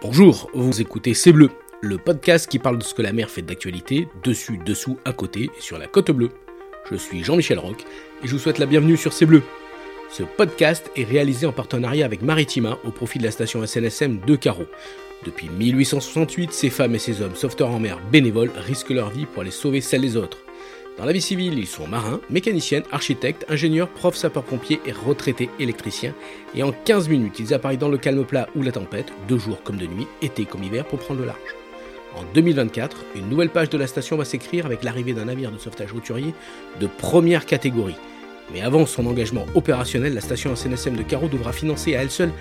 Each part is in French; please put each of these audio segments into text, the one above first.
Bonjour, vous écoutez C'est Bleu, le podcast qui parle de ce que la mer fait d'actualité, dessus, dessous, à côté sur la côte bleue. Je suis Jean-Michel Roch et je vous souhaite la bienvenue sur C'est Bleu. Ce podcast est réalisé en partenariat avec Maritima au profit de la station SNSM de Carreau. Depuis 1868, ces femmes et ces hommes sauveteurs en mer bénévoles risquent leur vie pour aller sauver celle des autres. Dans la vie civile, ils sont marins, mécaniciens, architectes, ingénieurs, profs, sapeurs-pompiers et retraités électriciens. Et en 15 minutes, ils apparaissent dans le calme plat ou la tempête, de jour comme de nuit, été comme hiver, pour prendre le large. En 2024, une nouvelle page de la station va s'écrire avec l'arrivée d'un navire de sauvetage routurier de première catégorie. Mais avant son engagement opérationnel, la station SNSM de Carreau devra financer à elle seule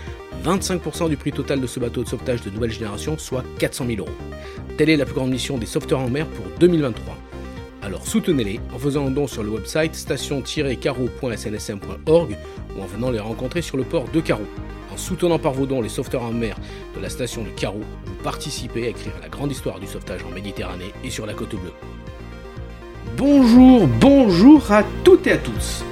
25% du prix total de ce bateau de sauvetage de nouvelle génération, soit 400 000 euros. Telle est la plus grande mission des sauveteurs en mer pour 2023. Alors soutenez-les en faisant un don sur le website station-carreau.snsm.org ou en venant les rencontrer sur le port de Carreau. En soutenant par vos dons les sauveteurs en mer de la station de Carreau, vous participez à écrire la grande histoire du sauvetage en Méditerranée et sur la côte bleue. Bonjour, bonjour à toutes et à tous.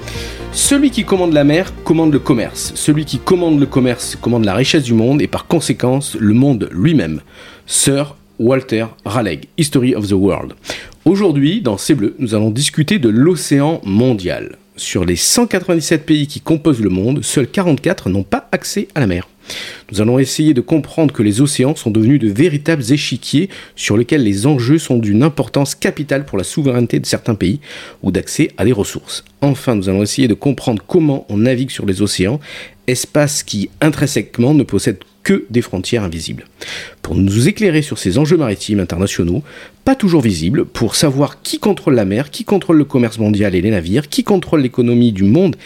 Celui qui commande la mer commande le commerce. Celui qui commande le commerce commande la richesse du monde et par conséquence le monde lui-même. Sir Walter Raleigh, History of the World. Aujourd'hui, dans C'est Bleu, nous allons discuter de l'océan mondial. Sur les 197 pays qui composent le monde, seuls 44 n'ont pas accès à la mer. Nous allons essayer de comprendre que les océans sont devenus de véritables échiquiers sur lesquels les enjeux sont d'une importance capitale pour la souveraineté de certains pays ou d'accès à des ressources. Enfin, nous allons essayer de comprendre comment on navigue sur les océans, espace qui intrinsèquement ne possède que des frontières invisibles. Pour nous éclairer sur ces enjeux maritimes internationaux, pas toujours visibles, pour savoir qui contrôle la mer, qui contrôle le commerce mondial et les navires, qui contrôle l'économie du monde,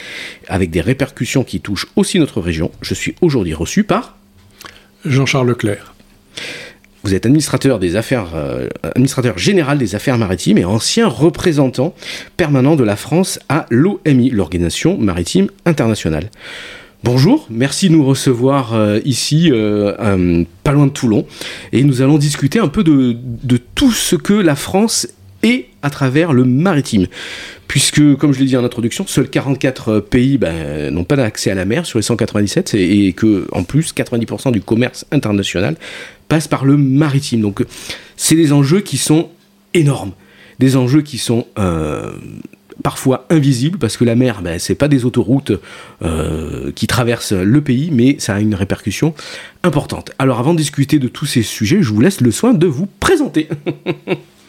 avec des répercussions qui touchent aussi notre région, je suis aujourd'hui reçu par Jean-Charles Leclerc. Vous êtes administrateur des affaires, euh, administrateur général des affaires maritimes et ancien représentant permanent de la France à l'OMI, l'Organisation maritime internationale. Bonjour, merci de nous recevoir euh, ici, euh, euh, pas loin de Toulon, et nous allons discuter un peu de, tout ce que la France est à travers le maritime. Puisque, comme je l'ai dit en introduction, seuls 44 pays ben, n'ont pas d'accès à la mer sur les 197, et, et que, en plus, 90% du commerce international passe par le maritime. Donc, c'est des enjeux qui sont énormes, des enjeux qui sont parfois invisible parce que la mer, ben, c'est pas des autoroutes euh, qui traversent le pays, mais ça a une répercussion importante. Alors avant de discuter de tous ces sujets, je vous laisse le soin de vous présenter.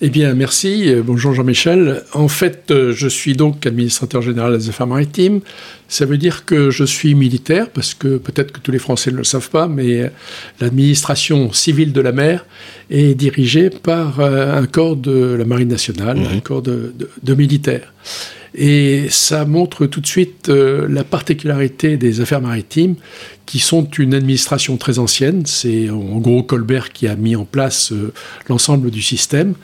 Eh bien, merci. Euh, bonjour Jean-Michel. En fait, euh, je suis donc administrateur général des affaires maritimes. Ça veut dire que je suis militaire, parce que peut-être que tous les Français ne le savent pas, mais euh, l'administration civile de la mer est dirigée par un corps de la Marine nationale, mmh. un corps de, de militaires. Et ça montre tout de suite euh, la particularité des affaires maritimes, qui sont une administration très ancienne. C'est en gros Colbert qui a mis en place euh, l'ensemble du système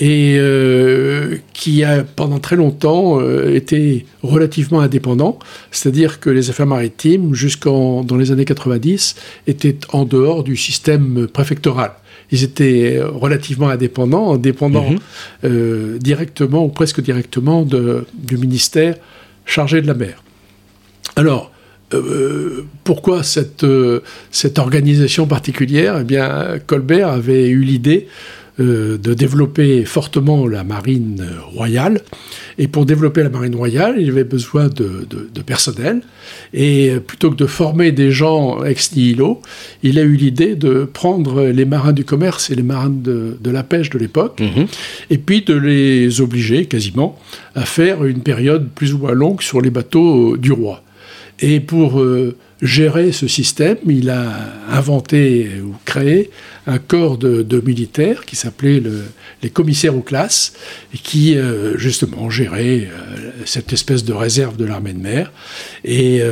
et euh, qui a pendant très longtemps été relativement indépendant. C'est-à-dire que les affaires maritimes, jusqu'en dans les années 90, étaient en dehors du système préfectoral ils étaient relativement indépendants, indépendants mhm. euh, directement ou presque directement du ministère chargé de la mer. Alors, euh, pourquoi cette, euh, cette organisation particulière? Eh bien, Colbert avait eu l'idée euh, de développer fortement la marine royale. Et pour développer la marine royale, il avait besoin de, personnel. Et plutôt que de former des gens ex nihilo, il a eu l'idée de prendre les marins du commerce et les marins de, la pêche de l'époque, mhm. et puis de les obliger quasiment à faire une période plus ou moins longue sur les bateaux du roi. Et pour euh, gérer ce système, il a inventé ou créé un corps de, militaires qui s'appelait les commissaires aux classes et qui euh, justement gérait euh, cette espèce de réserve de l'armée de mer. Et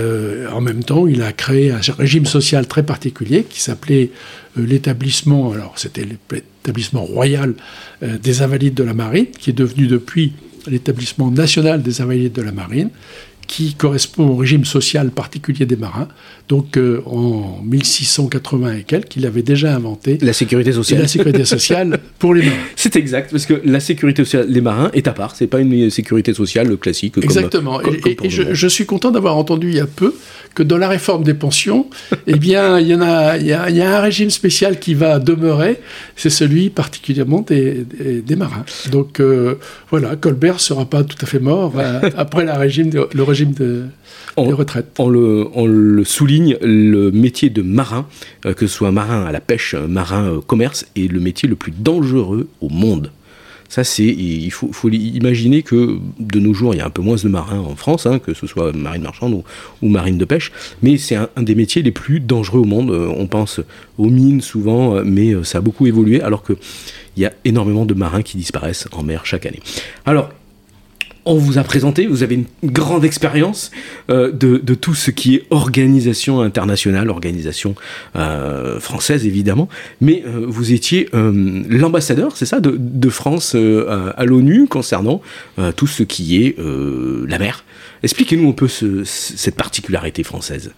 en même temps, il a créé un régime social très particulier qui s'appelait l'établissement, alors c'était l'établissement royal des invalides de la marine, qui est devenu depuis l'établissement national des invalides de la marine, qui correspond au régime social particulier des marins. Donc euh, en 1680 et quelques, il avait déjà inventé la sécurité sociale. La sécurité sociale pour les marins. C'est exact, parce que la sécurité sociale des marins est à part. C'est pas une sécurité sociale classique. Exactement. et, je, suis content d'avoir entendu il y a peu que dans la réforme des pensions, eh bien, il y en a, il y, a, un régime spécial qui va demeurer. C'est celui particulièrement des, des, marins. Donc euh, voilà, Colbert sera pas tout à fait mort euh, après la régime le régime de on, le, on, le, souligne, le métier de marin, euh, que ce soit marin à la pêche, marin au commerce, est le métier le plus dangereux au monde. Ça, c'est, il faut, imaginer que de nos jours, il y a un peu moins de marins en France, hein, que ce soit marine marchande ou, marine de pêche, mais c'est un, des métiers les plus dangereux au monde. Euh, on pense aux mines souvent, euh, mais ça a beaucoup évolué, alors qu'il y a énormément de marins qui disparaissent en mer chaque année. Alors, on vous a présenté, vous avez une grande expérience euh, de, tout ce qui est organisation internationale, organisation euh, française évidemment, mais euh, vous étiez l'ambassadeur, c'est ça, de, France à l'ONU concernant tout ce qui est la mer. Expliquez-nous un peu cette particularité française.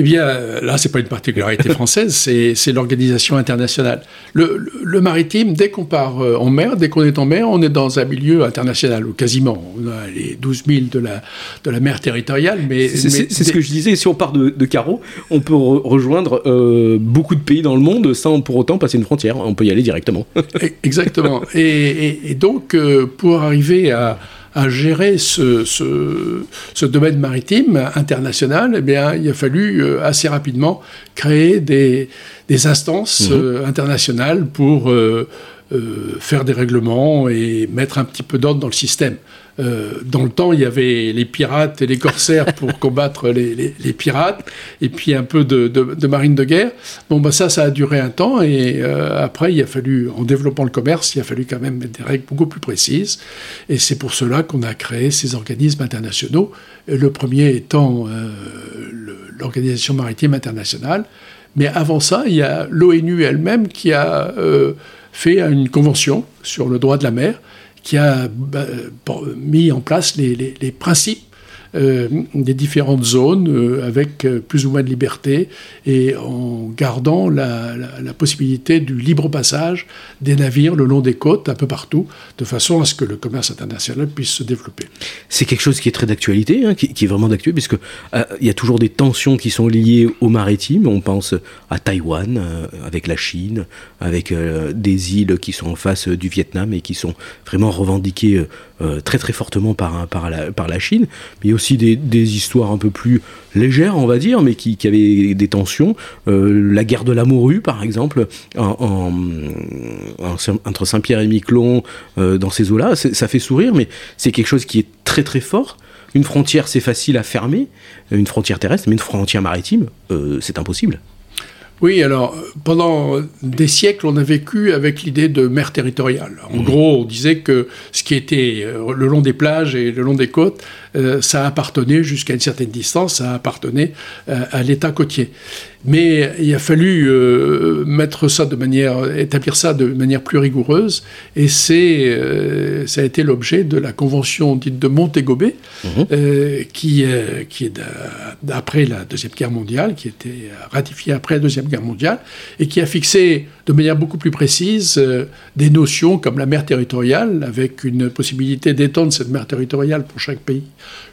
Eh bien, là, c'est pas une particularité française, c'est l'organisation internationale. Le, maritime, dès qu'on part euh, en mer, dès qu'on est en mer, on est dans un milieu international, ou quasiment. On a les 12 000 de la, de la mer territoriale, mais... C'est ce que je disais, si on part de, de Carreau, on peut rejoindre euh, beaucoup de pays dans le monde sans pour autant passer une frontière. On peut y aller directement. Exactement. Et, donc, euh, pour arriver à à gérer ce, ce, domaine maritime international, eh bien, il a fallu euh, assez rapidement créer des, des instances mhm. euh, internationales pour euh, faire des règlements et mettre un petit peu d'ordre dans le système. Euh, dans le temps, il y avait les pirates et les corsaires pour combattre les, pirates, et puis un peu de, marine de guerre. Bon, bah ça, ça a duré un temps, et euh, après, il a fallu, en développant le commerce, il a fallu quand même mettre des règles beaucoup plus précises, et c'est pour cela qu'on a créé ces organismes internationaux, le premier étant l'Organisation maritime internationale. Mais avant ça, il y a l'ONU elle-même qui a fait une convention sur le droit de la mer, qui a bah, mis en place les principes euh, des différentes zones euh, avec euh, plus ou moins de liberté et en gardant la, possibilité du libre passage des navires le long des côtes un peu partout, de façon à ce que le commerce international puisse se développer. C'est quelque chose qui est très d'actualité, hein, qui, est vraiment d'actualité, puisque il y a toujours des tensions qui sont liées au maritime. On pense à Taïwan, avec la Chine, avec des îles qui sont en face du Vietnam et qui sont vraiment revendiquées très très fortement par, par, la, par la Chine. Mais aussi des, histoires un peu plus légères, on va dire, mais qui, avaient des tensions. Euh, la guerre de la morue, par exemple, entre Saint-Pierre et Miquelon, euh, dans ces eaux-là, ça fait sourire, mais c'est quelque chose qui est très très fort. Une frontière, c'est facile à fermer, une frontière terrestre, mais une frontière maritime, euh, c'est impossible. Oui, alors pendant des siècles, on a vécu avec l'idée de mer territoriale. En gros, on disait que ce qui était le long des plages et le long des côtes, euh, ça appartenait jusqu'à une certaine distance, ça appartenait euh, à l'État côtier. Mais il a fallu euh, mettre ça de manière, établir ça de manière plus rigoureuse, et c'est, ça a été l'objet de la convention dite de Montego Bay, mhm. qui, qui est d'après la deuxième guerre mondiale, qui a été ratifiée après la deuxième guerre mondiale, et qui a fixé de manière beaucoup plus précise des notions comme la mer territoriale, avec une possibilité d'étendre cette mer territoriale pour chaque pays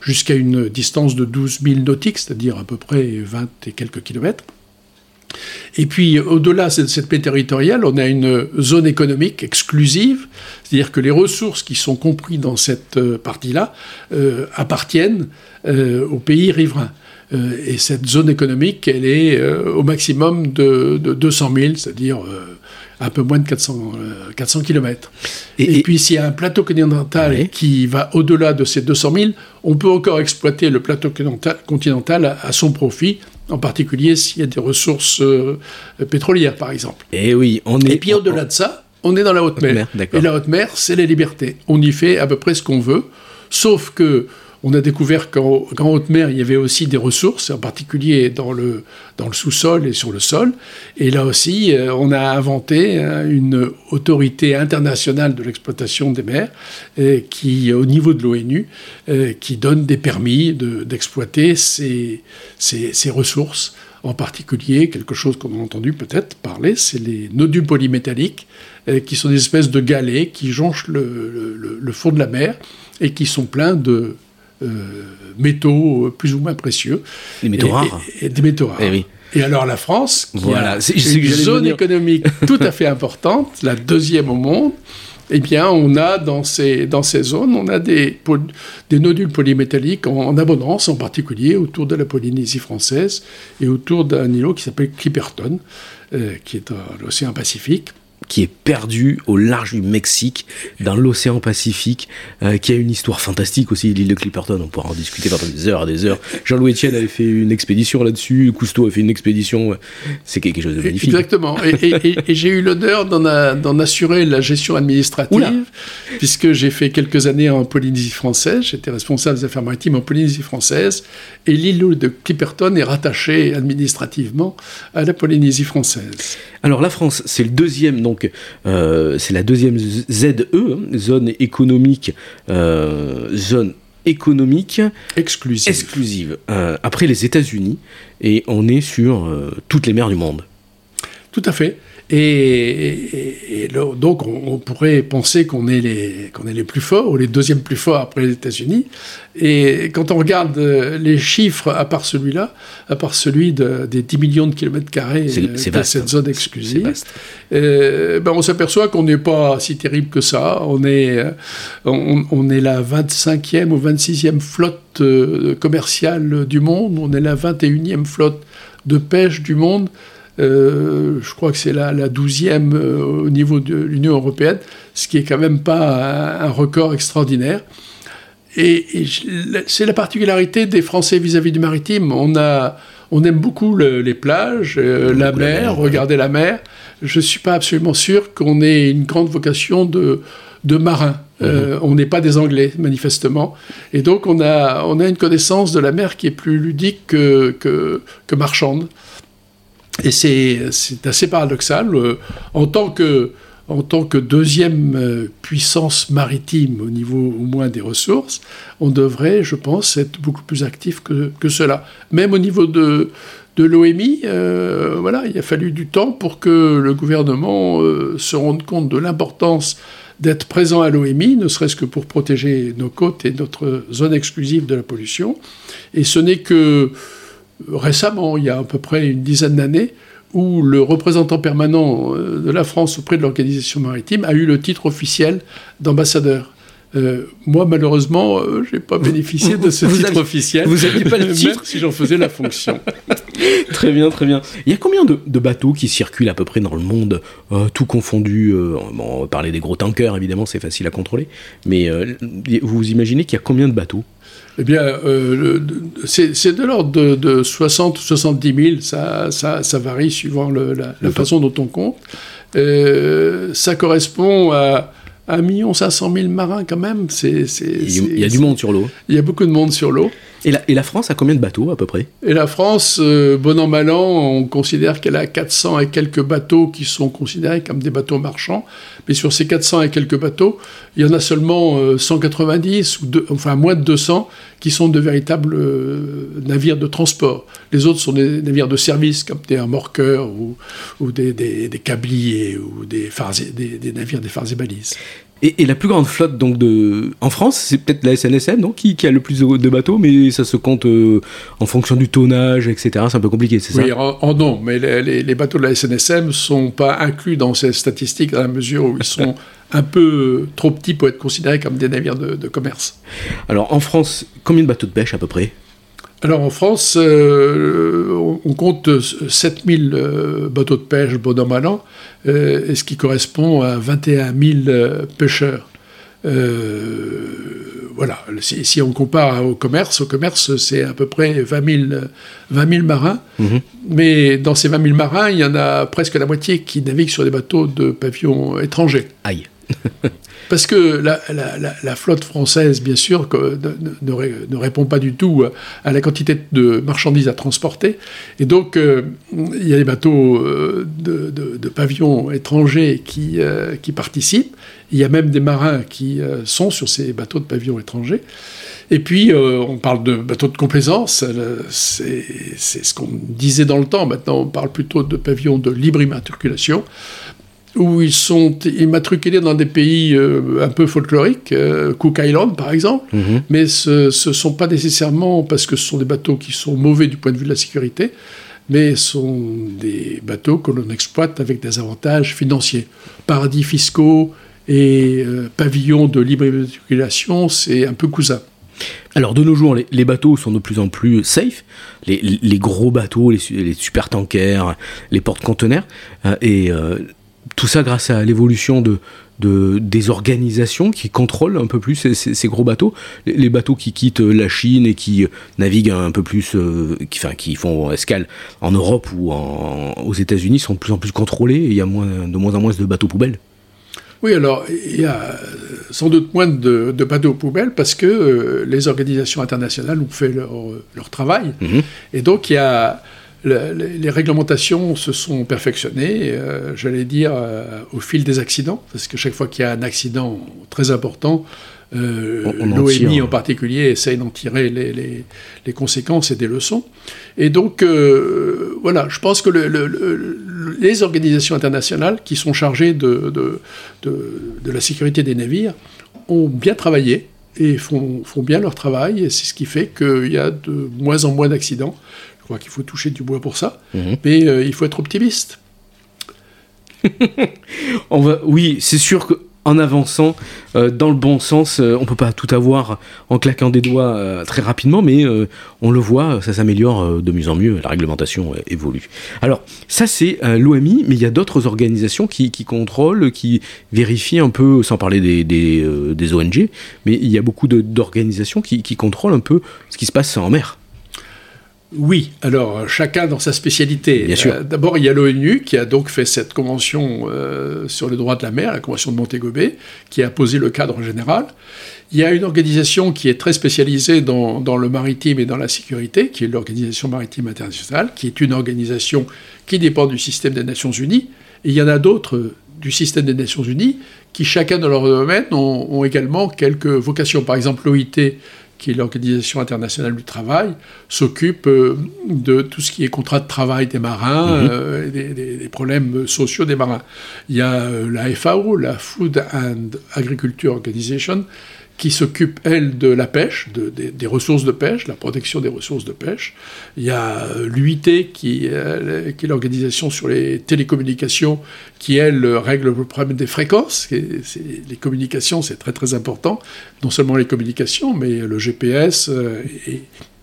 jusqu'à une distance de 12 000 nautiques, c'est-à-dire à peu près 20 et quelques kilomètres. Et puis, au-delà de cette paix territoriale, on a une zone économique exclusive, c'est-à-dire que les ressources qui sont comprises dans cette euh, partie-là euh, appartiennent euh, aux pays riverains. et cette zone économique, elle est au maximum de, 200 000, c'est-à-dire un peu moins de 400, 400 km. Et, puis s'il y a un plateau continental qui va au-delà de ces 200 000, on peut encore exploiter le plateau continental à, son profit, en particulier s'il y a des ressources euh, pétrolières par exemple. Et eh oui, on est. Et puis au-delà de ça, on est dans la haute mer. et la haute mer, c'est la liberté. On y fait à peu près ce qu'on veut, sauf que On a découvert qu'en haute mer, il y avait aussi des ressources, en particulier dans le, sous-sol et sur le sol. Et là aussi, euh, on a inventé hein, une autorité internationale de l'exploitation des mers euh, qui, au niveau de l'ONU, euh, qui donne des permis d'exploiter ces, ces, ces ressources en particulier, quelque chose qu'on a entendu peut-être parler, c'est les nodules polymétalliques, qui sont des espèces de galets qui jonchent le, fond de la mer et qui sont pleins de métaux plus ou moins précieux. Des métaux rares. Et, des métaux rares. Et, eh oui. et alors la France, qui a une zone économique tout à fait importante, la deuxième au monde, eh bien, on a dans ces, dans ces zones, on a des, des nodules polymétalliques en, abondance, en particulier autour de la Polynésie française et autour d'un îlot qui s'appelle Clipperton, euh, qui est dans l'océan Pacifique qui est perdu au large du Mexique, dans l'océan Pacifique, euh, qui a une histoire fantastique aussi, l'île de Clipperton, on pourra en discuter pendant des heures et des heures. Jean-Louis Etienne avait fait une expédition là-dessus, Cousteau a fait une expédition, c'est quelque chose de magnifique. Exactement, et, j'ai eu l'honneur d'en assurer la gestion administrative, puisque j'ai fait quelques années en Polynésie française, j'étais responsable des affaires maritimes en Polynésie française, et l'île de Clipperton est rattachée administrativement à la Polynésie française. Alors la France, c'est le deuxième, donc euh, c'est la deuxième ZE, hein, zone économique, euh, zone économique exclusive, exclusive euh, après les États-Unis, et on est sur toutes les mers du monde. Tout à fait. Et, donc, on, pourrait penser qu'on est, les, qu'on est les plus forts, ou les deuxièmes plus forts après les États-Unis. Et quand on regarde euh, les chiffres, à part celui-là, à part celui des 10 millions de kilomètres carrés de cette hein. zone exclusive, euh, ben on s'aperçoit qu'on n'est pas si terrible que ça. On est, euh, on, est la 25e ou 26e flotte commerciale du monde, on est la 21e flotte de pêche du monde. Euh, je crois que c'est la, la 12e euh, au niveau de l'Union européenne, ce qui est quand même pas un, record extraordinaire. Et, c'est la particularité des Français vis-à-vis du maritime. On, a, on aime beaucoup les plages, euh, la mer, regarder la mer. Je ne suis pas absolument sûr qu'on ait une grande vocation de, de marin. Mhm. on n'est pas des Anglais, manifestement. Et donc, on a, on a une connaissance de la mer qui est plus ludique que, que, que marchande. Et c'est assez paradoxal. Euh, en tant que, deuxième euh, puissance maritime au niveau au moins des ressources, on devrait, je pense, être beaucoup plus actif que, cela. Même au niveau de, de l'OMI, euh, voilà, il a fallu du temps pour que le gouvernement se rende compte de l'importance d'être présent à l'OMI, ne serait-ce que pour protéger nos côtes et notre zone exclusive de la pollution. Et ce n'est que récemment, il y a à peu près une dizaine d'années, où le représentant permanent euh, de la France auprès de l'organisation maritime a eu le titre officiel d'ambassadeur. Euh, moi, malheureusement, euh, je n'ai pas bénéficié de ce titre officiel. Vous n'aviez pas le titre si j'en faisais la fonction. très bien, très bien. Il y a combien de, bateaux qui circulent à peu près dans le monde, tout confondu On va parler des gros tankers, évidemment, c'est facile à contrôler. Mais vous imaginez qu'il y a combien de bateaux? Eh bien, euh, c'est de l'ordre de, 60 ou 70 000, ça, ça, ça varie suivant la, façon dont on compte. Euh, ça correspond à 1 500 000 marins quand même. il y a du monde sur l'eau. Il y a beaucoup de monde sur l'eau. Et la, France a combien de bateaux à peu près? Et la France, euh, bon an mal an, on considère qu'elle a 400 et quelques bateaux qui sont considérés comme des bateaux marchands. Mais sur ces 400 et quelques bateaux, il y en a seulement 190, euh, ou enfin moins de 200, qui sont de véritables euh, navires de transport. Les autres sont des navires de service, comme des remorqueurs ou, des, des, câbliers ou des, des navires des phares et balises. Et, la plus grande flotte donc de en France, c'est peut-être la SNSM donc qui, qui, a le plus de, bateaux, mais ça se compte euh, en fonction du tonnage, etc. C'est un peu compliqué, c'est ça? Oui, en, non, mais les, les, bateaux de la SNSM sont pas inclus dans ces statistiques à la mesure où ils sont un peu trop petits pour être considérés comme des navires de, de commerce. Alors en France, combien de bateaux de pêche à peu près? Alors en France, euh, on compte 7000 euh, bateaux de pêche, bon an, mal an, euh, ce qui correspond à 21 000 pêcheurs. voilà, si, on compare au commerce, au commerce c'est à peu près 20 000, marins, mhm. mais dans ces 20 000 marins, il y en a presque la moitié qui naviguent sur des bateaux de pavillon étrangers. Aïe Parce que la, flotte française, bien sûr, ne, répond pas du tout à la quantité de marchandises à transporter. Et donc, euh, il y a des bateaux euh, de, pavillons étrangers qui, euh, qui, participent. Il y a même des marins qui sont sur ces bateaux de pavillons étrangers. Et puis, on parle de bateaux de complaisance. C'est ce qu'on disait dans le temps. Maintenant, on parle plutôt de pavillons de libre immatriculation où ils sont immatriculés dans des pays euh, un peu folkloriques, euh, Cook Island par exemple, mhm. mais ce ne sont pas nécessairement parce que ce sont des bateaux qui sont mauvais du point de vue de la sécurité, mais ce sont des bateaux que l'on exploite avec des avantages financiers. Paradis fiscaux et euh, pavillons de libre immatriculation, c'est un peu cousin. Alors de nos jours, les, bateaux sont de plus en plus safe, les, gros bateaux, les, super tankers, les porte-conteneurs, et tout ça grâce à l'évolution de, des organisations qui contrôlent un peu plus ces, gros bateaux. Les, bateaux qui quittent la Chine et qui naviguent un peu plus, euh, qui, enfin, qui font escale en Europe ou aux États-Unis sont de plus en plus contrôlés et il y a moins, de moins en moins de bateaux poubelles. Oui, alors il y a sans doute moins de, bateaux poubelles parce que euh, les organisations internationales ont fait leur, leur travail. Mhm. Et donc il y a les réglementations se sont perfectionnées, euh, j'allais dire, euh, au fil des accidents, parce que chaque fois qu'il y a un accident très important, euh, l'OMI en particulier essaye d'en tirer les, conséquences et des leçons. Et donc, voilà, je pense que les organisations internationales qui sont chargées de, de, la sécurité des navires ont bien travaillé et font, font bien leur travail, et c'est ce qui fait qu'il y a de moins en moins d'accidents. Je crois qu'il faut toucher du bois pour ça, mhm. mais euh, il faut être optimiste. on va, oui, c'est sûr qu'en avançant euh, dans le bon sens, euh, on peut pas tout avoir en claquant des doigts très rapidement, mais on le voit, ça s'améliore de mieux en mieux, la réglementation évolue. Alors, ça c'est l'OMI, mais il y a d'autres organisations qui, contrôlent, qui vérifient un peu, sans parler des, des, ONG, mais il y a beaucoup d'organisations qui, qui contrôlent un peu ce qui se passe en mer. Oui, alors chacun dans sa spécialité. Euh, d'abord, il y a l'ONU qui a donc fait cette convention euh, sur le droit de la mer, la convention de Montego Bay, qui a posé le cadre général. Il y a une organisation qui est très spécialisée dans, le maritime et dans la sécurité, qui est l'Organisation maritime internationale, qui est une organisation qui dépend du système des Nations Unies. Et il y en a d'autres du système des Nations Unies qui, chacun dans leur domaine, ont, ont également quelques vocations. Par exemple, l'OIT qui est l'Organisation internationale du travail, s'occupe euh, de tout ce qui est contrat de travail des marins, mhm. euh, des, problèmes sociaux des marins. Il y a euh, la FAO, la Food and Agriculture Organization, qui s'occupe, elle, de la pêche, de, des ressources de pêche, la protection des ressources de pêche. Il y a euh, l'UIT, qui, euh, qui, est l'organisation sur les télécommunications, qui, elle, règle le problème des fréquences. les communications, c'est très très important. Non seulement les communications, mais le GPS euh, et,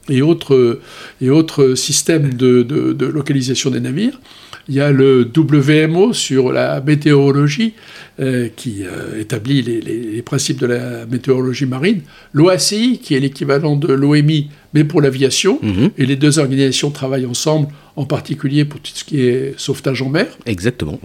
et, autres, et autres systèmes de, de localisation des navires. Il y a le WMO sur la météorologie euh, qui euh, établit les, principes de la météorologie marine. L'OACI qui est l'équivalent de l'OMI mais pour l'aviation. Mhm. Et les deux organisations travaillent ensemble, en particulier pour tout ce qui est sauvetage en mer. Exactement.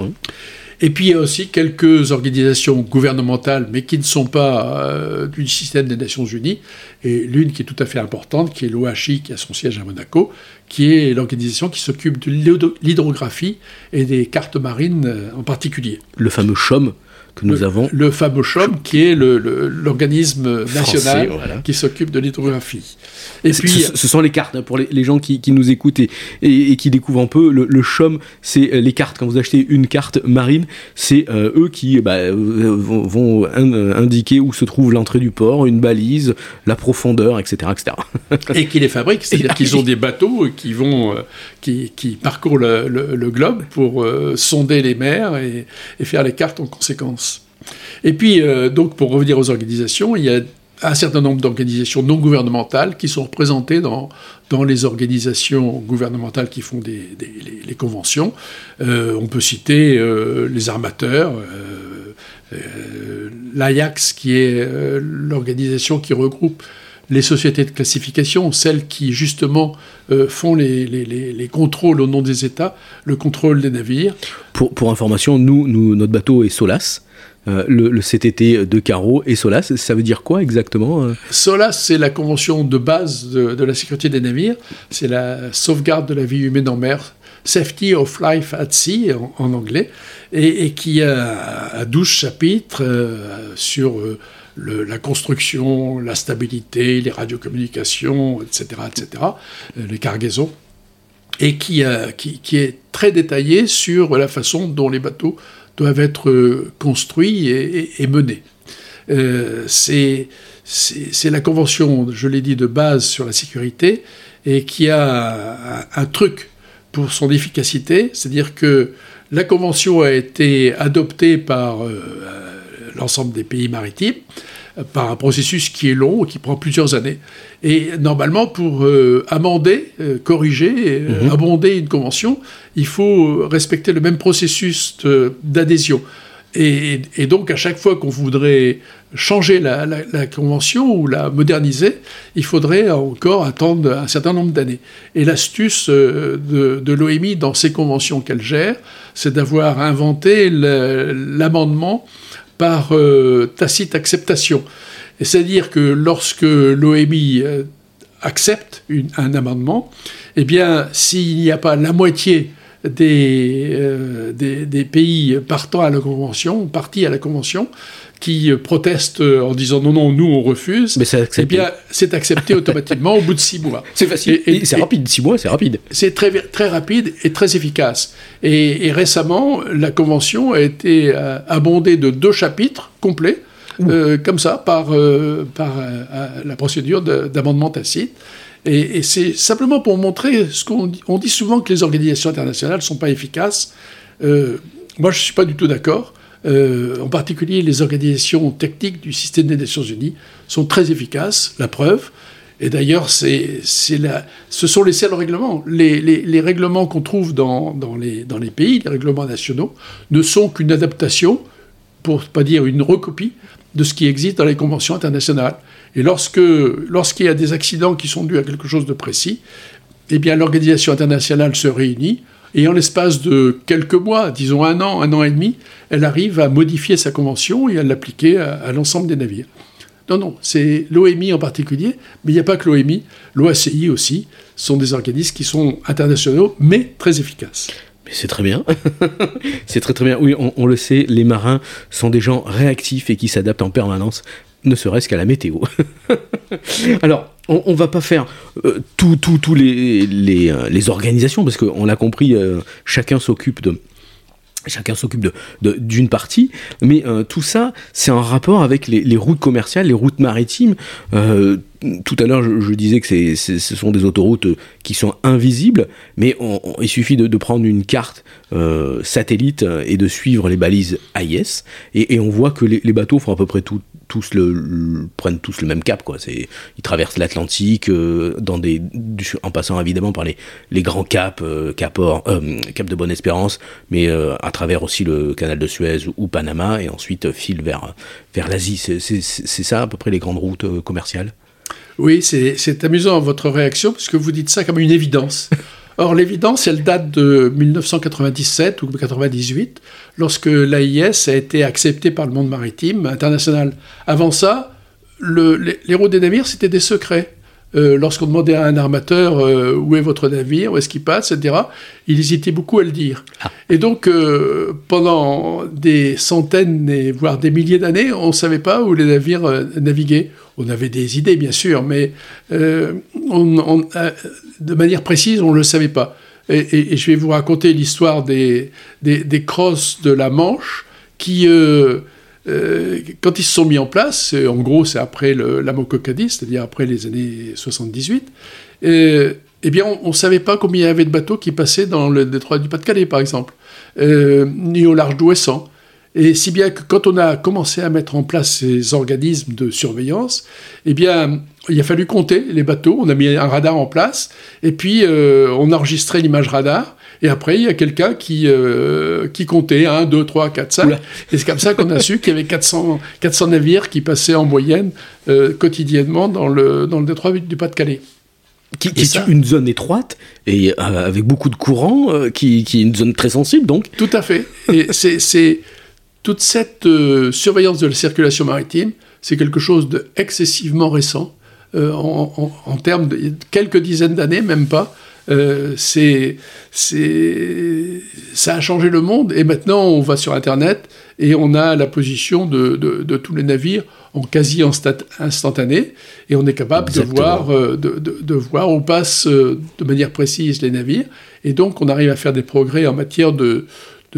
Et puis il y a aussi quelques organisations gouvernementales, mais qui ne sont pas euh, du système des Nations Unies. Et l'une qui est tout à fait importante, qui est l'OHI, qui a son siège à Monaco, qui est l'organisation qui s'occupe de l'hydrographie et des cartes marines euh, en particulier. Le fameux CHOM que nous le, avons. Le fameux CHOM, qui est l'organisme national qui s'occupe de l'hydrographie. Et puis, ce, sont les cartes hein, pour les, gens qui, nous écoutent et, qui découvrent un peu. Le, le CHOM, c'est euh, les cartes. Quand vous achetez une carte marine, c'est euh, eux qui bah, euh, vont, indiquer où se trouve l'entrée du port, une balise, la profondeur, etc. etc. et qui les fabriquent, c'est-à-dire qu'ils ont des bateaux qui, vont, qui, parcourent le, globe pour sonder les mers et faire les cartes en conséquence. Et puis, euh, donc, pour revenir aux organisations, il y a un certain nombre d'organisations non gouvernementales qui sont représentées dans, dans les organisations gouvernementales qui font des, les, conventions. Euh, on peut citer euh, les armateurs, l'Ajax qui est l'organisation qui regroupe les sociétés de classification, celles qui justement euh, font les, les, contrôles au nom des États, le contrôle des navires. Pour, pour information, nous, nous, notre bateau est SOLAS. Euh, le, CTT de Caro et SOLAS, ça veut dire quoi exactement euh SOLAS, c'est la convention de base de, la sécurité des navires, c'est la sauvegarde de la vie humaine en mer, Safety of Life at Sea en, anglais, et, qui a, 12 chapitres sur la construction, la stabilité, les radiocommunications, etc., etc., euh, les cargaisons, et euh, qui, qui, est très détaillé sur la façon dont les bateaux doivent être euh, construits et, menés. c'est la convention, je l'ai dit, de base sur la sécurité, et qui a un, truc pour son efficacité, c'est-à-dire que la convention a été adoptée par l'ensemble des pays maritimes euh, par un processus qui est long, qui prend plusieurs années. Et normalement, pour euh, amender, euh, corriger, mhm. abonder une convention, il faut respecter le même processus d'adhésion. Et, donc, à chaque fois qu'on voudrait changer la, convention ou la moderniser, il faudrait encore attendre un certain nombre d'années. Et l'astuce de, de l'OMI dans ces conventions qu'elle gère, c'est d'avoir inventé l'amendement par euh, tacite acceptation. C'est-à-dire que lorsque l'OMI euh, accepte un amendement, eh bien, s'il n'y a pas la moitié des, euh, des, pays partant à la Convention, partis à la Convention, qui protestent en disant non, non, nous on refuse, Mais c'est eh bien c'est accepté automatiquement au bout de six mois. C'est facile, et, c'est rapide, six mois c'est rapide. C'est très, très rapide et très efficace. Et, récemment, la Convention a été euh, abondée de deux chapitres complets, euh, comme ça, par, euh, par la procédure d'amendement tacite. Et, c'est simplement pour montrer ce qu'on. On dit souvent que les organisations internationales ne sont pas efficaces. moi, je ne suis pas du tout d'accord. Euh, en particulier les organisations techniques du système des Nations Unies, sont très efficaces, la preuve. Et d'ailleurs, ce sont les seuls règlements. Les, règlements qu'on trouve dans, les, dans les pays, les règlements nationaux, ne sont qu'une adaptation, pour ne pas dire une recopie, de ce qui existe dans les conventions internationales. Et lorsque, lorsqu'il y a des accidents qui sont dus à quelque chose de précis, eh bien l'organisation internationale se réunit et en l'espace de quelques mois, disons un an, un an et demi, elle arrive à modifier sa convention et à l'appliquer à, l'ensemble des navires. Non, non, c'est l'OMI en particulier, mais il n'y a pas que l'OMI, l'OACI aussi, sont des organismes qui sont internationaux, mais très efficaces. Mais c'est très bien. c'est très très bien. Oui, on, le sait, les marins sont des gens réactifs et qui s'adaptent en permanence, ne serait-ce qu'à la météo. Alors, on, on, va pas faire euh, tous les, les, euh, les, organisations, parce qu'on l'a compris, euh, chacun s'occupe de chacun s'occupe d'une de, partie, mais tout ça, c'est en rapport avec les, routes commerciales, les routes maritimes. tout à l'heure, je, disais que ce sont des autoroutes qui sont invisibles, mais il suffit de, de, prendre une carte satellite et de suivre les balises AIS, et, on voit que les, bateaux font à peu près tout, tous le, prennent tous le même cap quoi. C'est ils traversent l'Atlantique euh, dans des en passant évidemment par les, les grands caps euh, cap euh, cap de Bonne Espérance mais à travers aussi le canal de Suez ou, Panama et ensuite file vers vers l'Asie. C'est ça à peu près les grandes routes commerciales? Oui c'est amusant votre réaction parce que vous dites ça comme une évidence Or, l'évidence, elle date de 1997 ou 1998, lorsque l'AIS a été accepté par le monde maritime international. Avant ça, routes des navires, c'était des secrets. Euh, lorsqu'on demandait à un armateur euh, où est votre navire, où est-ce qu'il passe, etc., il hésitait beaucoup à le dire. Ah. Et donc, euh, pendant des centaines, et voire des milliers d'années, on ne savait pas où les navires naviguaient. On avait des idées, bien sûr, mais on, de manière précise, on ne le savait pas. Et, je vais vous raconter l'histoire des, des, crosses de la Manche qui, euh, euh, quand ils se sont mis en place, en gros c'est après la Mococadie, c'est-à-dire après les années 78, euh, eh bien on ne savait pas combien il y avait de bateaux qui passaient dans le détroit du Pas-de-Calais, par exemple, ni au large d'Ouessant. Et si bien que quand on a commencé à mettre en place ces organismes de surveillance, eh bien, il a fallu compter les bateaux. On a mis un radar en place et puis euh, on a enregistré l'image radar. Et après, il y a quelqu'un qui, euh, qui comptait 1, 2, 3, 4, 5. Et c'est comme ça qu'on a su qu'il y avait 400, 400 navires qui passaient en moyenne euh, quotidiennement dans le, dans le détroit du Pas-de-Calais. Qui, est une zone étroite et avec beaucoup de courants, qui, qui, est une zone très sensible donc. Tout à fait. Et c'est toute cette surveillance de la circulation maritime, c'est quelque chose d'excessivement récent. Euh, en, termes de quelques dizaines d'années, même pas. Euh, c'est, ça a changé le monde et maintenant on va sur Internet et on a la position de, de, tous les navires en quasi instantané et on est capable de voir, euh, de, de, voir où passent de manière précise les navires. Et donc on arrive à faire des progrès en matière de,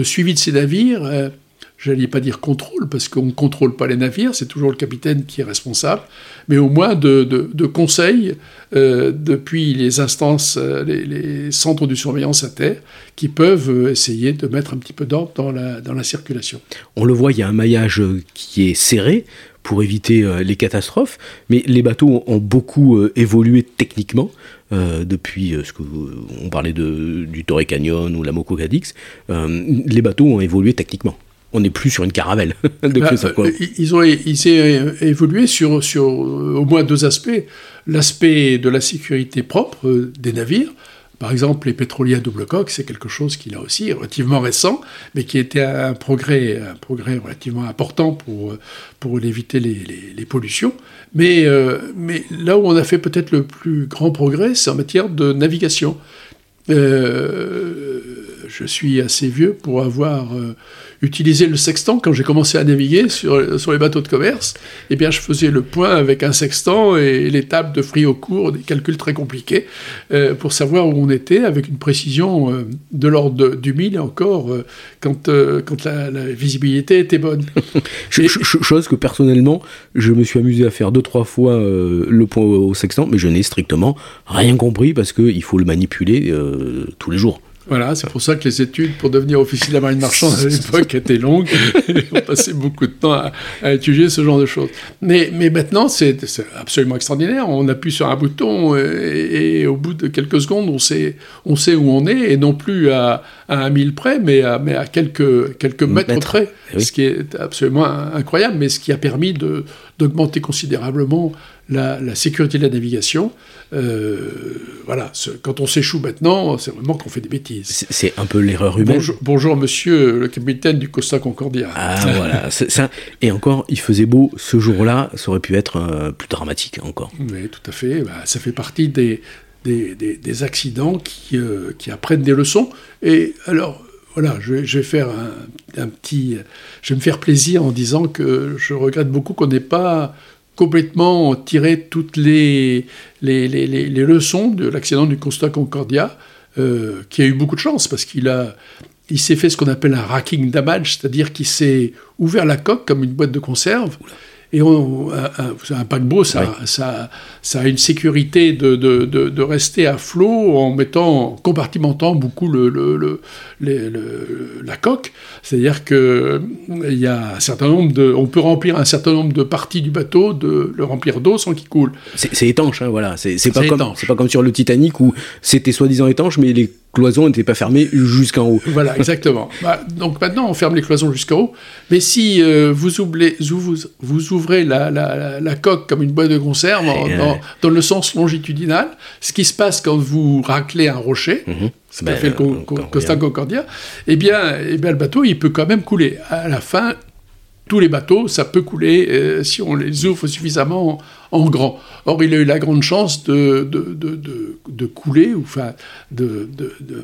suivi de ces navires je n'allais pas dire contrôle, parce qu'on ne contrôle pas les navires, c'est toujours le capitaine qui est responsable, mais au moins de, conseils euh, depuis les instances, euh, les, centres de surveillance à terre, qui peuvent euh, essayer de mettre un petit peu d'ordre dans la, circulation. On le voit, il y a un maillage qui est serré pour éviter les catastrophes, mais les bateaux ont beaucoup évolué techniquement. depuis ce que on parlait du Torrey Canyon ou la Moco Cadix, les bateaux ont évolué techniquement on n'est plus sur une caravelle. Bah, euh, ils ont évolué sur, sur euh, au moins deux aspects. L'aspect de la sécurité propre euh, des navires. Par exemple, les pétroliers à double coque, c'est quelque chose qui, là aussi, est relativement récent, mais qui était un progrès, un progrès relativement important pour, pour éviter les, les, pollutions. Mais, mais là où on a fait peut-être le plus grand progrès, c'est en matière de navigation. je suis assez vieux pour avoir utiliser le sextant quand j'ai commencé à naviguer sur, sur les bateaux de commerce. Eh bien, je faisais le point avec un sextant et les tables de free au cours, des calculs très compliqués, euh, pour savoir où on était avec une précision euh, de l'ordre du mille et encore euh, quand, quand la, visibilité était bonne. Chose que personnellement, je me suis amusé à faire deux, trois fois le point au sextant, mais je n'ai strictement rien compris parce qu'il faut le manipuler tous les jours. Voilà, c'est pour ça que les études pour devenir officier de la marine marchande à l'époque étaient longues. on passait beaucoup de temps à, étudier ce genre de choses. Mais, mais maintenant, c'est absolument extraordinaire. On appuie sur un bouton et, au bout de quelques secondes, on sait, on sait où on est et non plus à, à un mille près, mais à, mais à quelques, quelques mètres, près. Eh ce qui est absolument incroyable, mais ce qui a permis d'augmenter considérablement la, la, sécurité de la navigation. Euh, voilà, quand on s'échoue maintenant, c'est vraiment qu'on fait des bêtises. C'est un peu l'erreur humaine. Bonjour, monsieur le capitaine du Costa Concordia. Ah voilà, ça. Et encore, il faisait beau ce jour-là, ça aurait pu être euh, plus dramatique encore. Oui, tout à fait. Bah, ça fait partie des, des, des, accidents qui, euh, qui apprennent des leçons. Et alors, voilà, je vais, je vais faire un, un, petit. Je vais me faire plaisir en disant que je regrette beaucoup qu'on n'ait pas complètement tiré toutes les, les, les, les leçons de l'accident du Costa Concordia, euh, qui a eu beaucoup de chance parce qu'il a, il s'est fait ce qu'on appelle un racking damage, c'est-à-dire qu'il s'est ouvert la coque comme une boîte de conserve. Et on, un, un, paquebot, ça, ça, ça, a une sécurité de, de, de, rester à flot en mettant, compartimentant beaucoup le, le, le, la coque. C'est-à-dire que il y a un certain nombre de, on peut remplir un certain nombre de parties du bateau, de le remplir d'eau sans qu'il coule. C'est étanche, hein, voilà. C'est pas comme, c'est pas comme sur le Titanic où c'était soi-disant étanche, mais les cloisons n'étaient pas fermées jusqu'en haut. Voilà, exactement. bah, donc maintenant, on ferme les cloisons jusqu'en haut. Mais si euh, vous, ouvrez, vous, vous ouvrez la, la, la, coque comme une boîte de conserve dans, dans, le sens longitudinal, ce qui se passe quand vous raclez un rocher, mm ce qu'a fait le Costa Concordia, eh bien, eh bien, le bateau, il peut quand même couler. À la fin, tous les bateaux, ça peut couler euh, si on les ouvre suffisamment en, grand. Or, il a eu la grande chance de, couler, ou enfin, de,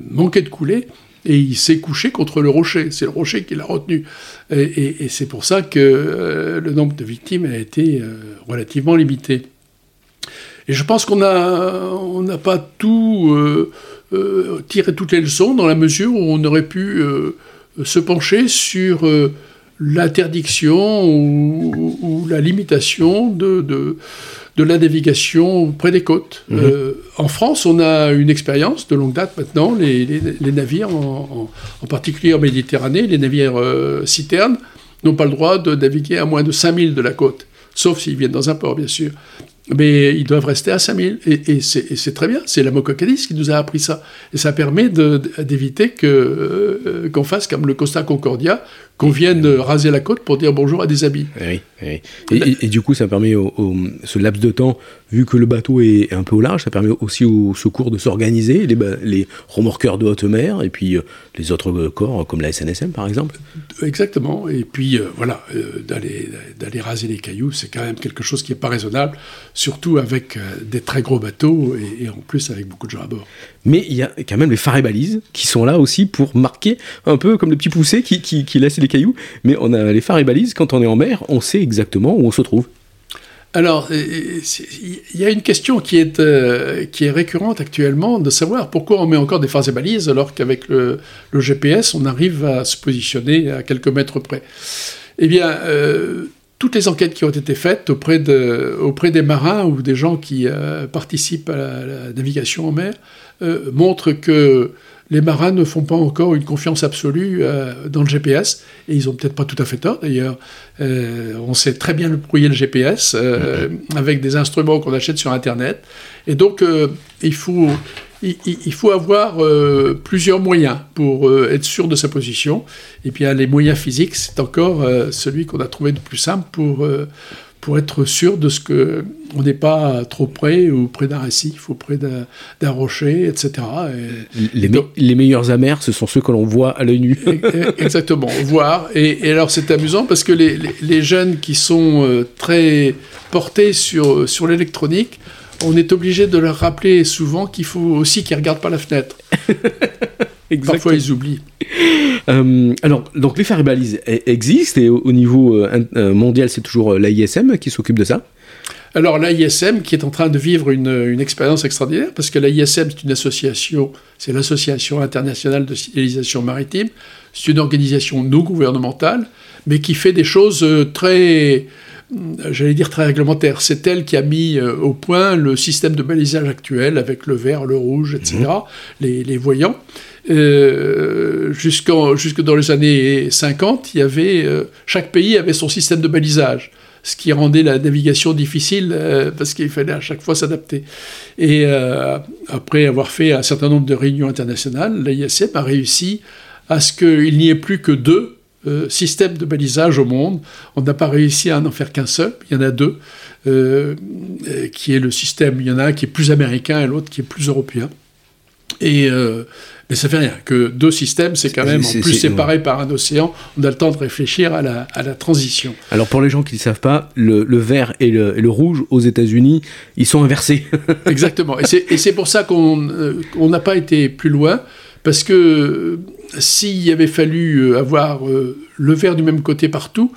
manquer de couler, et il s'est couché contre le rocher. C'est le rocher qui l'a retenu. Et, c'est pour ça que euh, le nombre de victimes a été euh, relativement limité. Et je pense qu'on n'a pas tout tiré toutes les leçons dans la mesure où on aurait pu se pencher sur l'interdiction ou, la limitation de, de, la navigation près des côtes. Mhm. Euh, en France, on a une expérience de longue date maintenant, les, les, navires, en, en, particulier en Méditerranée, les navires euh, citernes, n'ont pas le droit de naviguer à moins de 5000 de la côte, sauf s'ils viennent dans un port, bien sûr. Mais ils doivent rester à 5000. Et, et c'est très bien, c'est la Mococadis qui nous a appris ça. Et ça permet d'éviter euh, qu'on fasse comme le Costa Concordia, qu'on vienne raser la côte pour dire bonjour à des amis. Oui, oui. Et, du coup, ça permet au, ce laps de temps, vu que le bateau est un peu au large, ça permet aussi aux secours de s'organiser, les, les, remorqueurs de haute mer et puis euh, les autres corps comme la SNSM par exemple. Exactement. Et puis euh, voilà, d'aller d'aller raser les cailloux, c'est quand même quelque chose qui n'est pas raisonnable surtout avec euh, des très gros bateaux et, en plus avec beaucoup de gens à bord. Mais il y a quand même les phares et balises qui sont là aussi pour marquer un peu comme les petits poussés qui, qui, laissent les cailloux. Mais on a les phares et balises, quand on est en mer, on sait exactement où on se trouve. Alors, euh, il y a une question qui est, euh, qui est récurrente actuellement de savoir pourquoi on met encore des phares et balises alors qu'avec le, GPS, on arrive à se positionner à quelques mètres près. Eh bien, toutes les enquêtes qui ont été faites auprès, de, auprès des marins ou des gens qui euh, participent à la, navigation en mer euh, montrent que les marins ne font pas encore une confiance absolue euh, dans le GPS, et ils ont peut-être pas tout à fait tort d'ailleurs. on sait très bien le brouiller le GPS mm-hmm. avec des instruments qu'on achète sur Internet, et donc il faut il, faut avoir euh, plusieurs moyens pour euh, être sûr de sa position. Et puis les moyens physiques, c'est encore euh, celui qu'on a trouvé le plus simple pour, pour être sûr de ce que on n'est pas trop près ou près d'un récif ou près d'un rocher, etc. les, les, meilleurs amers, ce sont ceux que l'on voit à l'œil nu. Exactement, voir. Et, alors c'est amusant parce que les, les, jeunes qui sont très portés sur, sur l'électronique, on est obligé de leur rappeler souvent qu'il faut aussi qu'ils ne regardent pas la fenêtre. Parfois, ils oublient. Euh, alors, donc les phares balises e-, existent et au, niveau euh, euh, mondial, c'est toujours l'AISM qui s'occupe de ça? Alors l'AISM qui est en train de vivre une, expérience extraordinaire, parce que l'AISM c'est une association, c'est l'Association internationale de civilisation maritime, c'est une organisation non gouvernementale, mais qui fait des choses très, j'allais dire très réglementaire. C'est elle qui a mis euh, au point le système de balisage actuel avec le vert, le rouge, etc., mhm. les, voyants. Euh, jusque dans les années 50, il y avait, euh, chaque pays avait son système de balisage, ce qui rendait la navigation difficile euh, parce qu'il fallait à chaque fois s'adapter. Et après avoir fait un certain nombre de réunions internationales, l'ISM a réussi à ce qu'il n'y ait plus que deux euh, système de balisage au monde. On n'a pas réussi à n'en faire qu'un seul, il y en a deux, euh, euh, qui est le système, il y en a un qui est plus américain et l'autre qui est plus européen. Et, mais ça fait rien, que deux systèmes, c'est quand même en plus séparés par un océan, on a le temps de réfléchir à la, à la transition. Alors pour les gens qui ne savent pas, le, le vert et le, et le, rouge aux États-Unis, ils sont inversés. Exactement, et c'est pour ça qu'on n'a pas été plus loin, parce que s'il avait fallu euh, avoir euh, le vert du même côté partout,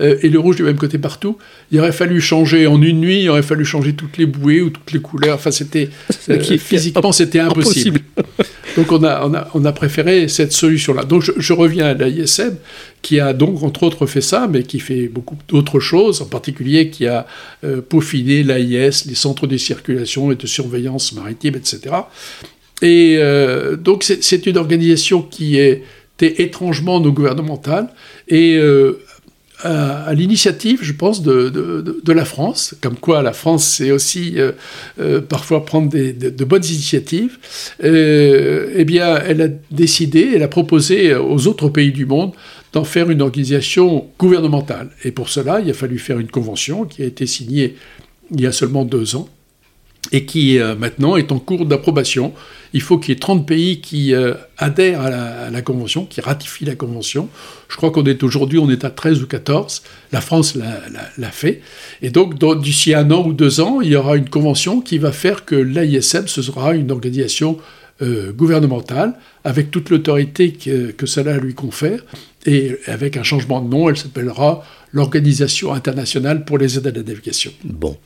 euh, et le rouge du même côté partout, il aurait fallu changer en une nuit, il aurait fallu changer toutes les bouées ou toutes les couleurs. Enfin, c'était physiquement c'était impossible. donc on a, on a, on a préféré cette solution-là. Donc je, reviens à l'ISM qui a donc entre autres fait ça, mais qui fait beaucoup d'autres choses, en particulier qui a peaufiné l'AIS, les centres de circulation et de surveillance maritime, etc. Et euh, donc c'est une organisation qui était étrangement non gouvernementale et euh, à, l'initiative, je pense, de, de, la France, comme quoi la France c'est aussi euh, parfois prendre des, de, bonnes initiatives, eh bien elle a décidé, elle a proposé aux autres pays du monde d'en faire une organisation gouvernementale. Et pour cela, il a fallu faire une convention qui a été signée il y a seulement deux ans et qui maintenant est en cours d'approbation il faut qu'il y ait 30 pays qui euh, adhèrent à la, Convention, qui ratifient la Convention. Je crois qu'on est aujourd'hui, on est à 13 ou 14. La France l'a fait. Et donc, d'ici un an ou deux ans, il y aura une convention qui va faire que l'AISM, ce sera une organisation euh, gouvernementale, avec toute l'autorité que, que, cela lui confère, et avec un changement de nom, elle s'appellera l'Organisation internationale pour les aides à la navigation. Bon,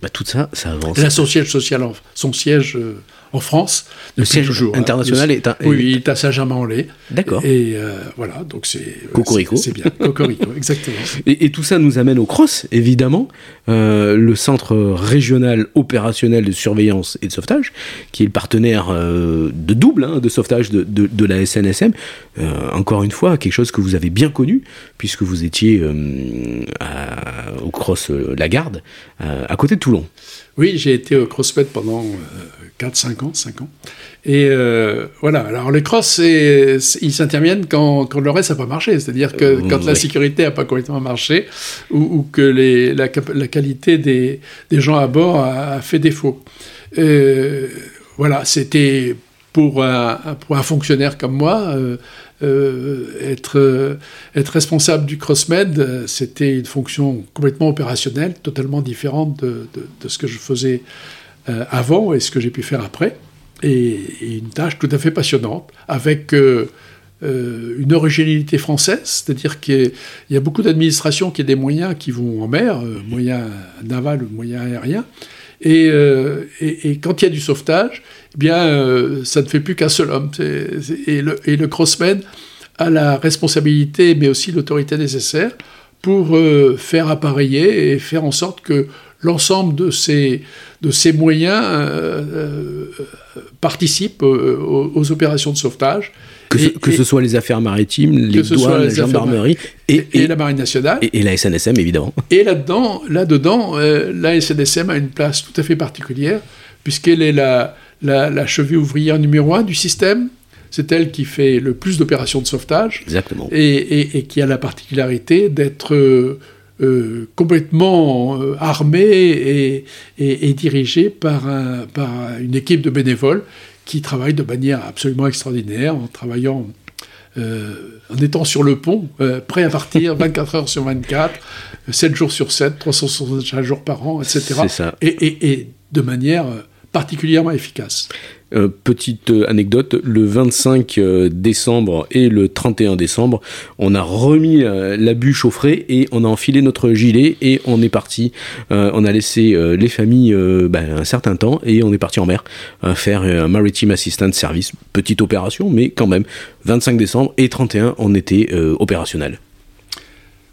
bah, tout ça, ça avance. Elle a son siège social, son siège euh, en France. Le siège toujours, hein. international est, à, Oui, il est à Saint-Germain-en-Laye. D'accord. Et euh, voilà, donc c'est. Cocorico. C'est bien, Cocorico, exactement. Et, tout ça nous amène au CROSS, évidemment, euh, le centre régional opérationnel de surveillance et de sauvetage, qui est le partenaire euh, de double hein, de sauvetage de, de, la SNSM. encore une fois, quelque chose que vous avez bien connu, puisque vous étiez au Cross Lagarde, à côté de Toulon. Oui, j'ai été au CrossMed pendant 4-5 ans, 5 ans. Et voilà, alors les cross, ils s'interviennent quand, quand, le reste n'a pas marché. C'est-à-dire que quand la sécurité n'a pas complètement marché ou, que les, la, la, qualité des, des, gens à bord a, fait défaut. voilà, c'était pour un, fonctionnaire comme moi, euh, être, euh, être responsable du CrossMed, euh, c'était une fonction complètement opérationnelle, totalement différente de, ce que je faisais avant et ce que j'ai pu faire après. Et, une tâche tout à fait passionnante, avec une originalité française, c'est-à-dire qu'il y a beaucoup d'administrations qui ont des moyens qui vont en mer, moyens navals ou moyens aériens, et, et, quand il y a du sauvetage, eh bien, euh, ça ne fait plus qu'un seul homme. et, le, crossman a la responsabilité, mais aussi l'autorité nécessaire pour euh, faire appareiller et faire en sorte que l'ensemble de ces, moyens euh, participent aux, opérations de sauvetage. Que, ce, que ce, soit les affaires maritimes, les douanes, la gendarmerie et, et, la marine nationale. Et, la SNSM, évidemment. Et là-dedans, là-dedans la SNSM a une place tout à fait particulière, puisqu'elle est la, la, cheville ouvrière numéro un du système. C'est elle qui fait le plus d'opérations de sauvetage. Exactement. Et, qui a la particularité d'être euh, euh, complètement euh, armée et, dirigée par, une équipe de bénévoles qui travaillent de manière absolument extraordinaire, en travaillant en étant sur le pont, prêt à partir 24 heures sur 24, 7 jours sur 7, 365 jours par an, etc. Ça. Et, et, de manière particulièrement efficace. Euh, petite euh, anecdote, le 25 euh, décembre et le 31 décembre, on a remis la bûche au frais et on a enfilé notre gilet et on est parti. on a laissé les familles ben, un certain temps et on est parti en mer faire un Maritime Assistant Service. Petite opération, mais quand même, 25 décembre et 31, on était opérationnel.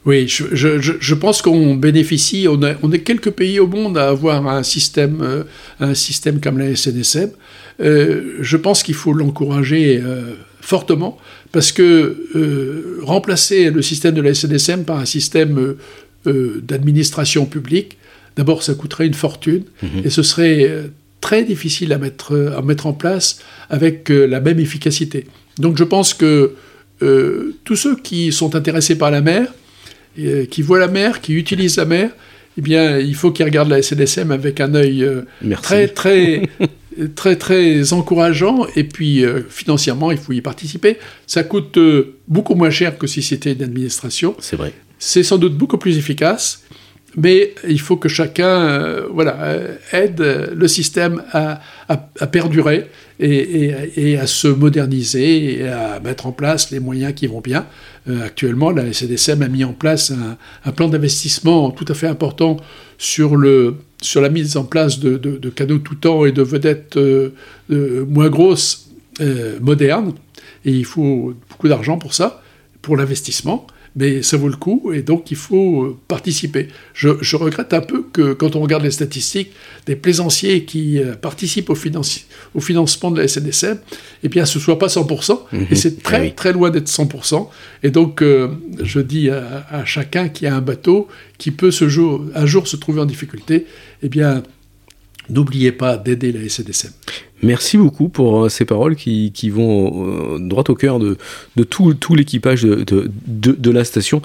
Oui, je, je, je pense qu'on bénéficie, on, a, on est quelques pays au monde à avoir un système, euh, un système comme la SNSM. Euh, je pense qu'il faut l'encourager euh, fortement parce que remplacer le système de la SNSM par un système d'administration publique, d'abord ça coûterait une fortune mhm. et ce serait très difficile à mettre, à mettre en place avec la même efficacité. Donc je pense que tous ceux qui sont intéressés par la mer, euh, qui voit la mer, qui utilise la mer, eh bien, il faut qu'il regarde la SNSM avec un œil euh, très, très, très, très encourageant. Et puis, euh, financièrement, il faut y participer. Ça coûte beaucoup moins cher que si c'était une administration. C'est vrai. C'est sans doute beaucoup plus efficace. Mais il faut que chacun voilà, aide le système à, à, perdurer et, et, à se moderniser et à mettre en place les moyens qui vont bien. Euh, actuellement, la SDSM a mis en place un, plan d'investissement tout à fait important sur, le, sur la mise en place de, de, canaux tout temps et de vedettes euh, moins grosses, euh, modernes. Et il faut beaucoup d'argent pour ça, pour l'investissement mais ça vaut le coup et donc il faut euh, participer. Je, regrette un peu que quand on regarde les statistiques des plaisanciers qui euh, participent au, au, financement de la SNSM, eh bien ce ne soit pas 100%, et mhm. c'est très eh très loin d'être 100%. Et donc euh, je dis à, chacun qui a un bateau, qui peut ce jour, un jour se trouver en difficulté, eh bien n'oubliez pas d'aider la SNSM. Merci beaucoup pour euh, ces paroles qui, vont euh, droit au cœur de, tout, l'équipage de, la station.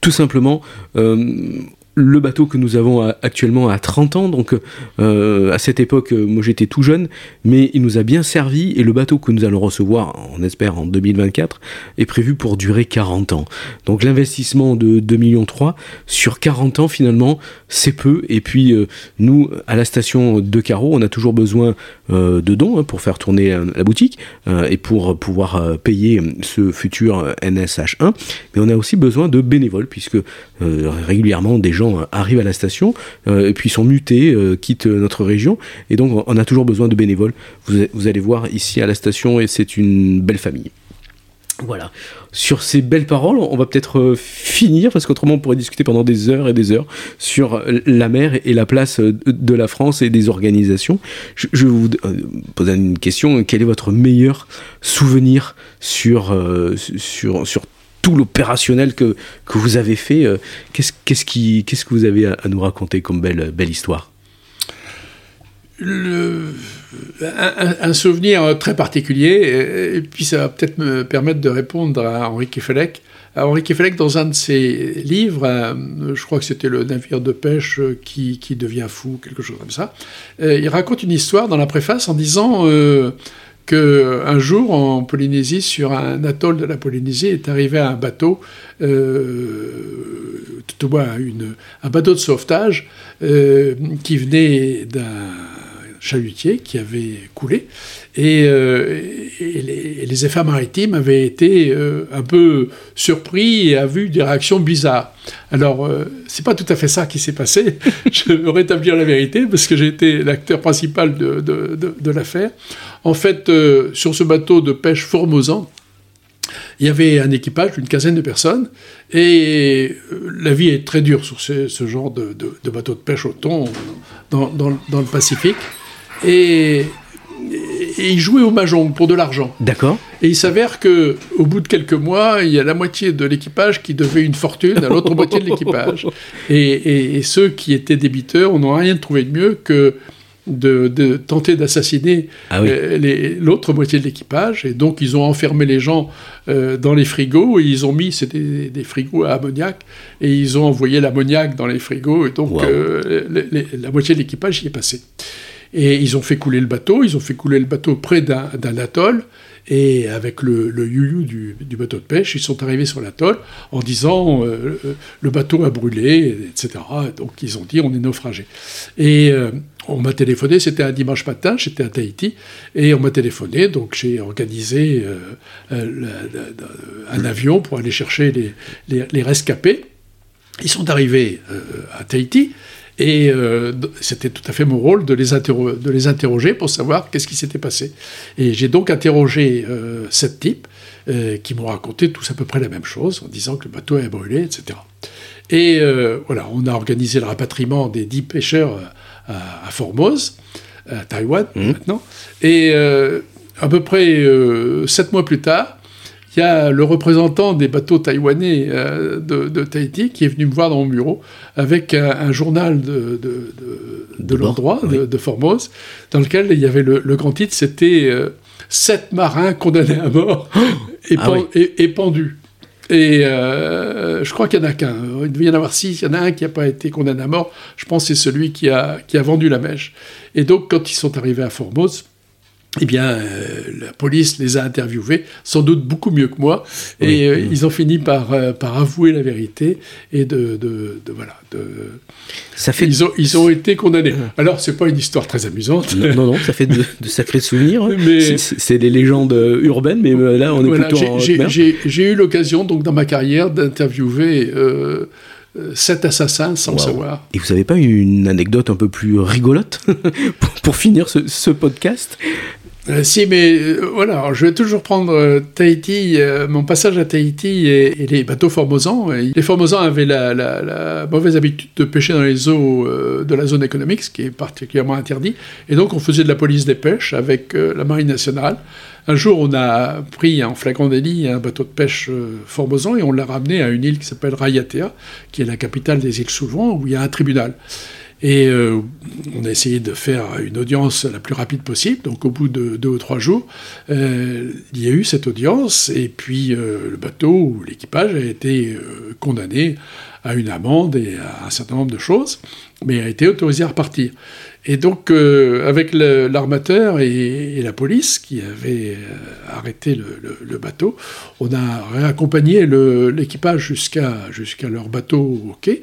Tout simplement, euh, le bateau que nous avons actuellement a 30 ans, donc euh, à cette époque, euh, moi j'étais tout jeune, mais il nous a bien servi et le bateau que nous allons recevoir, on espère en 2024, est prévu pour durer 40 ans. Donc l'investissement de 2 millions 3 sur 40 ans finalement, c'est peu. Et puis euh, nous, à la station de Carreau, on a toujours besoin de dons hein, pour faire tourner la boutique et pour pouvoir payer ce futur NSH1, mais on a aussi besoin de bénévoles puisque régulièrement des gens arrivent à la station euh, et puis sont mutés, euh, quittent notre région. Et donc on a toujours besoin de bénévoles. Vous, allez voir ici à la station et c'est une belle famille. Voilà. Sur ces belles paroles, on va peut-être euh, finir, parce qu'autrement on pourrait discuter pendant des heures et des heures sur la mer et la place de la France et des organisations. Je, vais vous poser une question. Quel est votre meilleur souvenir sur, sur, sur tout l'opérationnel que, que vous avez fait. Qu'est-ce qu'est-ce qui, qu'est-ce que vous avez à, nous raconter comme belle, belle histoire? Un, souvenir très particulier, et, puis ça va peut-être me permettre de répondre à Henri Kefelec. Henri Kefelec, dans un de ses livres, je crois que c'était le navire de pêche qui, qui, devient fou, quelque chose comme ça, il raconte une histoire dans la préface en disant euh, qu'un jour en Polynésie, sur un atoll de la Polynésie, est arrivé un bateau, euh, tout au moins un bateau de sauvetage euh, qui venait d'un chalutier qui avait coulé. Et, euh, les, efforts maritimes avaient été euh, un peu surpris et avaient vu des réactions bizarres. Alors, euh, c'est pas tout à fait ça qui s'est passé. Je veux rétablir la vérité parce que j'ai été l'acteur principal de, de, l'affaire. En fait, sur ce bateau de pêche Formosan, il y avait un équipage d'une quinzaine de personnes, et la vie est très dure sur ce, genre de, bateau de pêche au thon dans, dans le Pacifique. Et, il jouait au mahjong pour de l'argent. D'accord. Et il s'avère que au bout de quelques mois, il y a la moitié de l'équipage qui devait une fortune à l'autre moitié de l'équipage. Et, ceux qui étaient débiteurs n'ont rien trouvé de mieux que de, tenter d'assassiner ah euh, l'autre moitié de l'équipage. Et donc, ils ont enfermé les gens euh, dans les frigos et ils ont mis, c'était des, frigos à ammoniac, et ils ont envoyé l'ammoniac dans les frigos. Et donc, euh, la moitié de l'équipage y est passé. Et ils ont fait couler le bateau, ils ont fait couler le bateau près d'un atoll, et avec le, le you du, bateau de pêche, ils sont arrivés sur l'atoll en disant euh, le bateau a brûlé, etc. Donc ils ont dit on est naufragé. Et euh, on m'a téléphoné, c'était un dimanche matin, j'étais à Tahiti, et on m'a téléphoné, donc j'ai organisé euh, un avion pour aller chercher les, les rescapés. Ils sont arrivés à Tahiti, et euh, c'était tout à fait mon rôle de les, de les interroger pour savoir qu'est-ce qui s'était passé. Et j'ai donc interrogé euh, sept types euh, qui m'ont raconté tous à peu près la même chose, en disant que le bateau avait brûlé, etc. Et voilà, on a organisé le rapatriement des dix pêcheurs à, Formose, à Taïwan mmh. maintenant. Et à peu près sept mois plus tard, il y a le représentant des bateaux taïwanais euh, de, Tahiti qui est venu me voir dans mon bureau avec un, journal de, de, l'endroit, de, Formose, dans lequel il y avait le, grand titre, c'était euh, Sept marins condamnés à mort et, ah pendus. Et euh, je crois qu'il n'y en a qu'un. Il devait y en avoir six. Il y en a un qui n'a pas été condamné à mort. Je pense que c'est celui qui a, qui a vendu la mèche. Et donc, quand ils sont arrivés à Formose, eh bien, euh, la police les a interviewés, sans doute beaucoup mieux que moi, et euh, ils ont fini par, euh, par avouer la vérité et de, de, voilà. De... Ça fait ils, ont, ils ont été condamnés. Alors, c'est pas une histoire très amusante. Non, non, ça fait de, sacrés souvenirs. mais... C'est des légendes urbaines, mais là, on est plutôt en J'ai eu l'occasion, donc, dans ma carrière, d'interviewer sept assassins sans le savoir. Et vous n'avez pas une anecdote un peu plus rigolote pour, finir ce, ce podcast? Euh, si, mais euh, voilà, je vais toujours prendre euh, Tahiti, mon passage à Tahiti et, les bateaux formosans. Les formosans avaient la, mauvaise habitude de pêcher dans les eaux de la zone économique, ce qui est particulièrement interdit. Et donc, on faisait de la police des pêches avec la Marine nationale. Un jour, on a pris en flagrant délit un bateau de pêche formosan et on l'a ramené à une île qui s'appelle Rayatea, qui est la capitale des îles Souvent, où il y a un tribunal. Et euh, on a essayé de faire une audience la plus rapide possible. Donc au bout de deux ou trois jours, euh, il y a eu cette audience et puis euh, le bateau ou l'équipage a été condamné à une amende et à un certain nombre de choses, mais a été autorisé à repartir. Et donc, avec l'armateur et, la police qui avaient arrêté le, bateau, on a réaccompagné l'équipage jusqu'à jusqu'à leur bateau au quai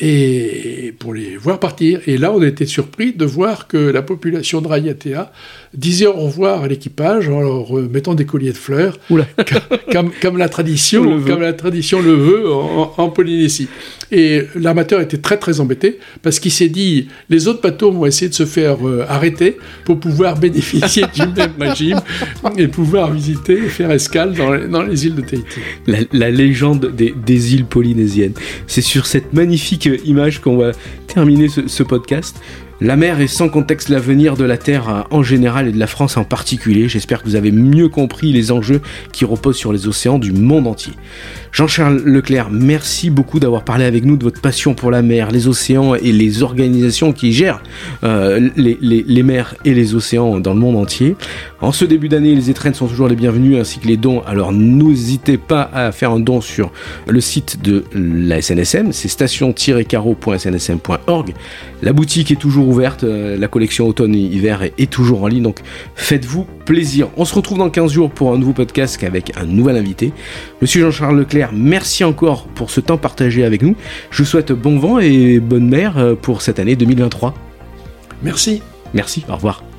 et pour les voir partir. Et là, on a été surpris de voir que la population de Rayatea disait au revoir à l'équipage en leur mettant des colliers de fleurs, comme, comme, la tradition, comme la tradition le veut en, Polynésie. Et l'armateur était très très embêté parce qu'il s'est dit les autres bateaux vont essayer de se faire euh, arrêter pour pouvoir bénéficier du même régime et pouvoir visiter et faire escale dans les, dans les îles de Tahiti. La, légende des, des îles polynésiennes. C'est sur cette magnifique image qu'on va terminer ce, podcast. La mer est sans contexte l'avenir de la Terre en général et de la France en particulier. J'espère que vous avez mieux compris les enjeux qui reposent sur les océans du monde entier. Jean-Charles Leclerc, merci beaucoup d'avoir parlé avec nous de votre passion pour la mer, les océans et les organisations qui gèrent euh, les, mers et les océans dans le monde entier. En ce début d'année, les étrennes sont toujours les bienvenus ainsi que les dons. Alors n'hésitez pas à faire un don sur le site de la SNSM, c'est station-carreau.snsm.org. La boutique est toujours ouverte, euh, la collection automne-hiver est, toujours en ligne, donc faites-vous plaisir. On se retrouve dans 15 jours pour un nouveau podcast avec un nouvel invité. Monsieur Jean-Charles Leclerc, merci encore pour ce temps partagé avec nous. Je vous souhaite bon vent et bonne mer euh, pour cette année 2023. Merci. Merci, au revoir.